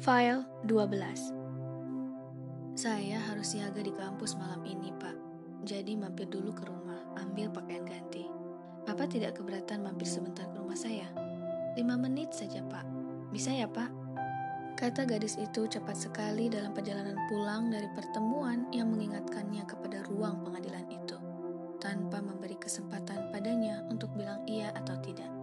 File 12 Saya harus siaga di kampus malam ini, Pak. Jadi mampir dulu ke rumah, ambil pakaian ganti. Papa tidak keberatan mampir sebentar ke rumah saya. Lima menit saja, Pak. Bisa ya, Pak? Kata gadis itu cepat sekali dalam perjalanan pulang dari pertemuan yang mengingatkannya kepada ruang pengadilan itu, tanpa memberi kesempatan padanya untuk bilang iya atau tidak.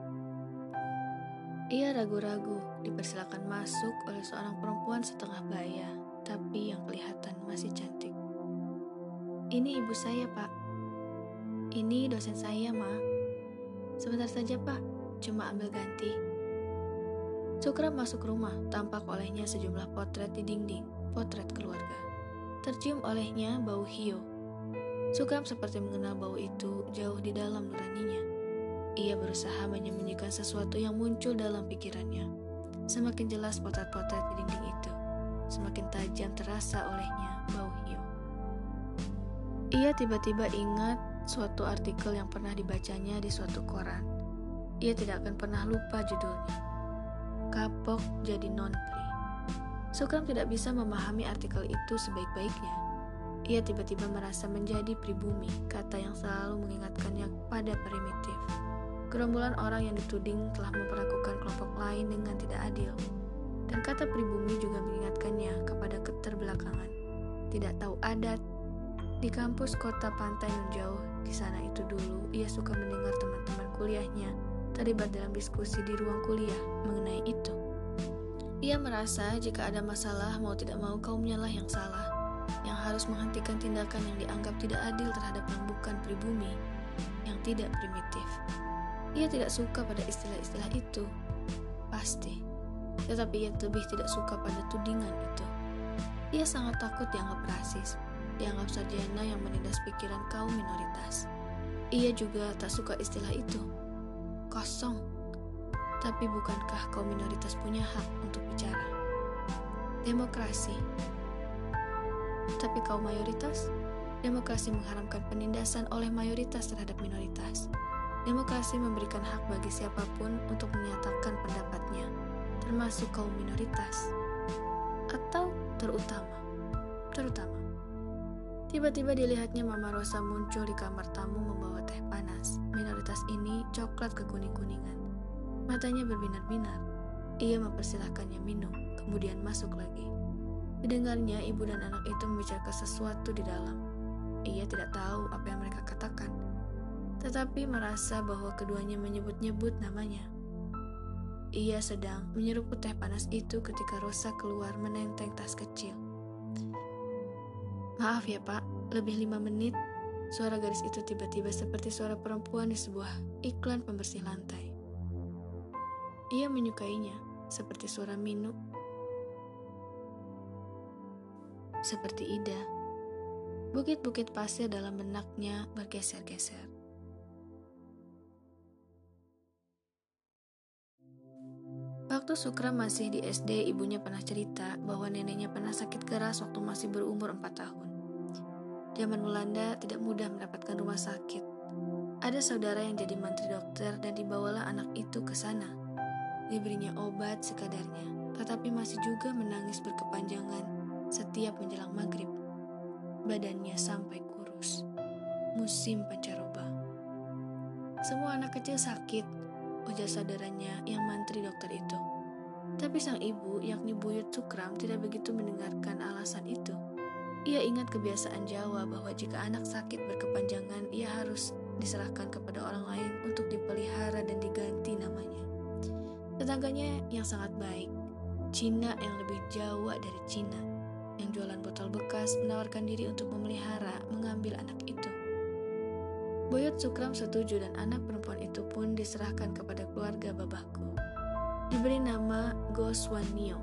Ia ragu-ragu dipersilakan masuk oleh seorang perempuan setengah baya, tapi yang kelihatan masih cantik. Ini ibu saya, Pak. Ini dosen saya, Ma. Sebentar saja, Pak. Cuma ambil ganti. Sukram masuk rumah, tampak olehnya sejumlah potret di dinding, potret keluarga. Tercium olehnya bau hio. Sukram seperti mengenal bau itu jauh di dalam nuraninya. Ia berusaha menyembunyikan sesuatu yang muncul dalam pikirannya. Semakin jelas potret-potret di dinding itu, semakin tajam terasa olehnya bau hiu. Ia tiba-tiba ingat suatu artikel yang pernah dibacanya di suatu koran. Ia tidak akan pernah lupa judulnya. Kapok jadi non-pri. Sukram tidak bisa memahami artikel itu sebaik-baiknya. Ia tiba-tiba merasa menjadi pribumi, kata yang selalu mengingatkannya pada primitif. Gerombolan orang yang dituding telah memperlakukan kelompok lain dengan tidak adil. Dan kata pribumi juga mengingatkannya kepada keterbelakangan. Tidak tahu adat. Di kampus kota pantai yang jauh di sana itu dulu, ia suka mendengar teman-teman kuliahnya terlibat dalam diskusi di ruang kuliah mengenai itu. Ia merasa jika ada masalah mau tidak mau kaumnya lah yang salah, yang harus menghentikan tindakan yang dianggap tidak adil terhadap yang bukan pribumi, yang tidak primitif. Ia tidak suka pada istilah-istilah itu. Pasti. Tetapi ia lebih tidak suka pada tudingan itu. Ia sangat takut dianggap rasis, dianggap sarjana yang menindas pikiran kaum minoritas. Ia juga tak suka istilah itu. Kosong. Tapi bukankah kaum minoritas punya hak untuk bicara? Demokrasi. Tapi kaum mayoritas? Demokrasi mengharamkan penindasan oleh mayoritas terhadap minoritas. Demokrasi memberikan hak bagi siapa pun untuk menyatakan pendapatnya, termasuk kaum minoritas atau terutama. Terutama. Tiba-tiba dilihatnya Mama Rosa muncul di kamar tamu membawa teh panas. Minoritas ini coklat kekuning-kuningan. Matanya berbinar-binar. Ia mempersilahkannya minum, kemudian masuk lagi. Didengarnya ibu dan anak itu membicarakan sesuatu di dalam. Ia tidak tahu apa yang mereka katakan tetapi merasa bahwa keduanya menyebut-nyebut namanya. Ia sedang menyeruput teh panas itu ketika Rosa keluar menenteng tas kecil. Maaf ya pak, lebih lima menit. Suara gadis itu tiba-tiba seperti suara perempuan di sebuah iklan pembersih lantai. Ia menyukainya, seperti suara Minu. Seperti Ida. Bukit-bukit pasir dalam benaknya bergeser-geser. Waktu Sukra masih di SD, ibunya pernah cerita bahwa neneknya pernah sakit keras waktu masih berumur 4 tahun. Zaman Belanda tidak mudah mendapatkan rumah sakit. Ada saudara yang jadi mantri dokter dan dibawalah anak itu ke sana. Diberinya obat sekadarnya, tetapi masih juga menangis berkepanjangan setiap menjelang maghrib. Badannya sampai kurus. Musim pancaroba. Semua anak kecil sakit, ujar saudaranya yang mantri dokter itu. Tapi sang ibu, yakni Buyut Sukram, tidak begitu mendengarkan alasan itu. Ia ingat kebiasaan Jawa bahwa jika anak sakit berkepanjangan, ia harus diserahkan kepada orang lain untuk dipelihara dan diganti namanya. Tetangganya yang sangat baik, Cina yang lebih Jawa dari Cina, yang jualan botol bekas menawarkan diri untuk memelihara, mengambil anak itu. Boyot Sukram setuju dan anak perempuan itu pun diserahkan kepada keluarga babahku. Diberi nama Goswanio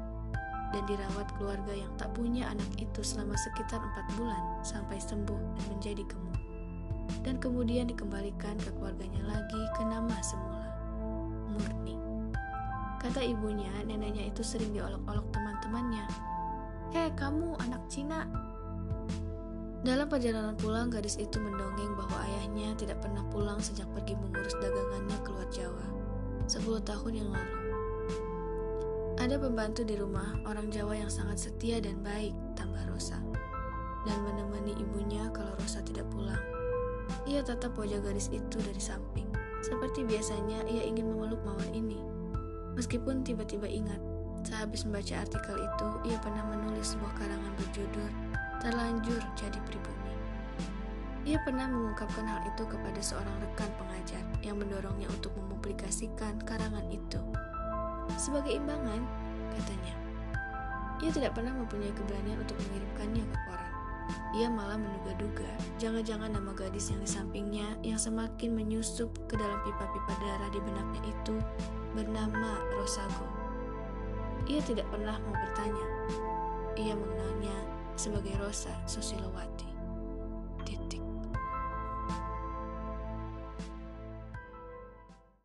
dan dirawat keluarga yang tak punya anak itu selama sekitar empat bulan sampai sembuh dan menjadi gemuk. Dan kemudian dikembalikan ke keluarganya lagi ke nama semula, Murni. Kata ibunya, neneknya itu sering diolok-olok teman-temannya. Hei kamu anak Cina, dalam perjalanan pulang, gadis itu mendongeng bahwa ayahnya tidak pernah pulang sejak pergi mengurus dagangannya keluar Jawa, 10 tahun yang lalu. Ada pembantu di rumah, orang Jawa yang sangat setia dan baik, tambah Rosa. Dan menemani ibunya kalau Rosa tidak pulang. Ia tatap wajah gadis itu dari samping. Seperti biasanya, ia ingin memeluk mawar ini. Meskipun tiba-tiba ingat, sehabis membaca artikel itu, ia pernah menulis sebuah karangan berjudul Terlanjur Jadi Pribumi. Ia pernah mengungkapkan hal itu kepada seorang rekan pengajar yang mendorongnya untuk mempublikasikan karangan itu. Sebagai imbangan, katanya, ia tidak pernah mempunyai keberanian untuk mengirimkannya ke koran. Ia malah menduga-duga jangan-jangan nama gadis yang di sampingnya yang semakin menyusup ke dalam pipa-pipa darah di benaknya itu bernama Rosago. Ia tidak pernah mau bertanya. Ia mengenalnya sebagai Rosa Susilowati.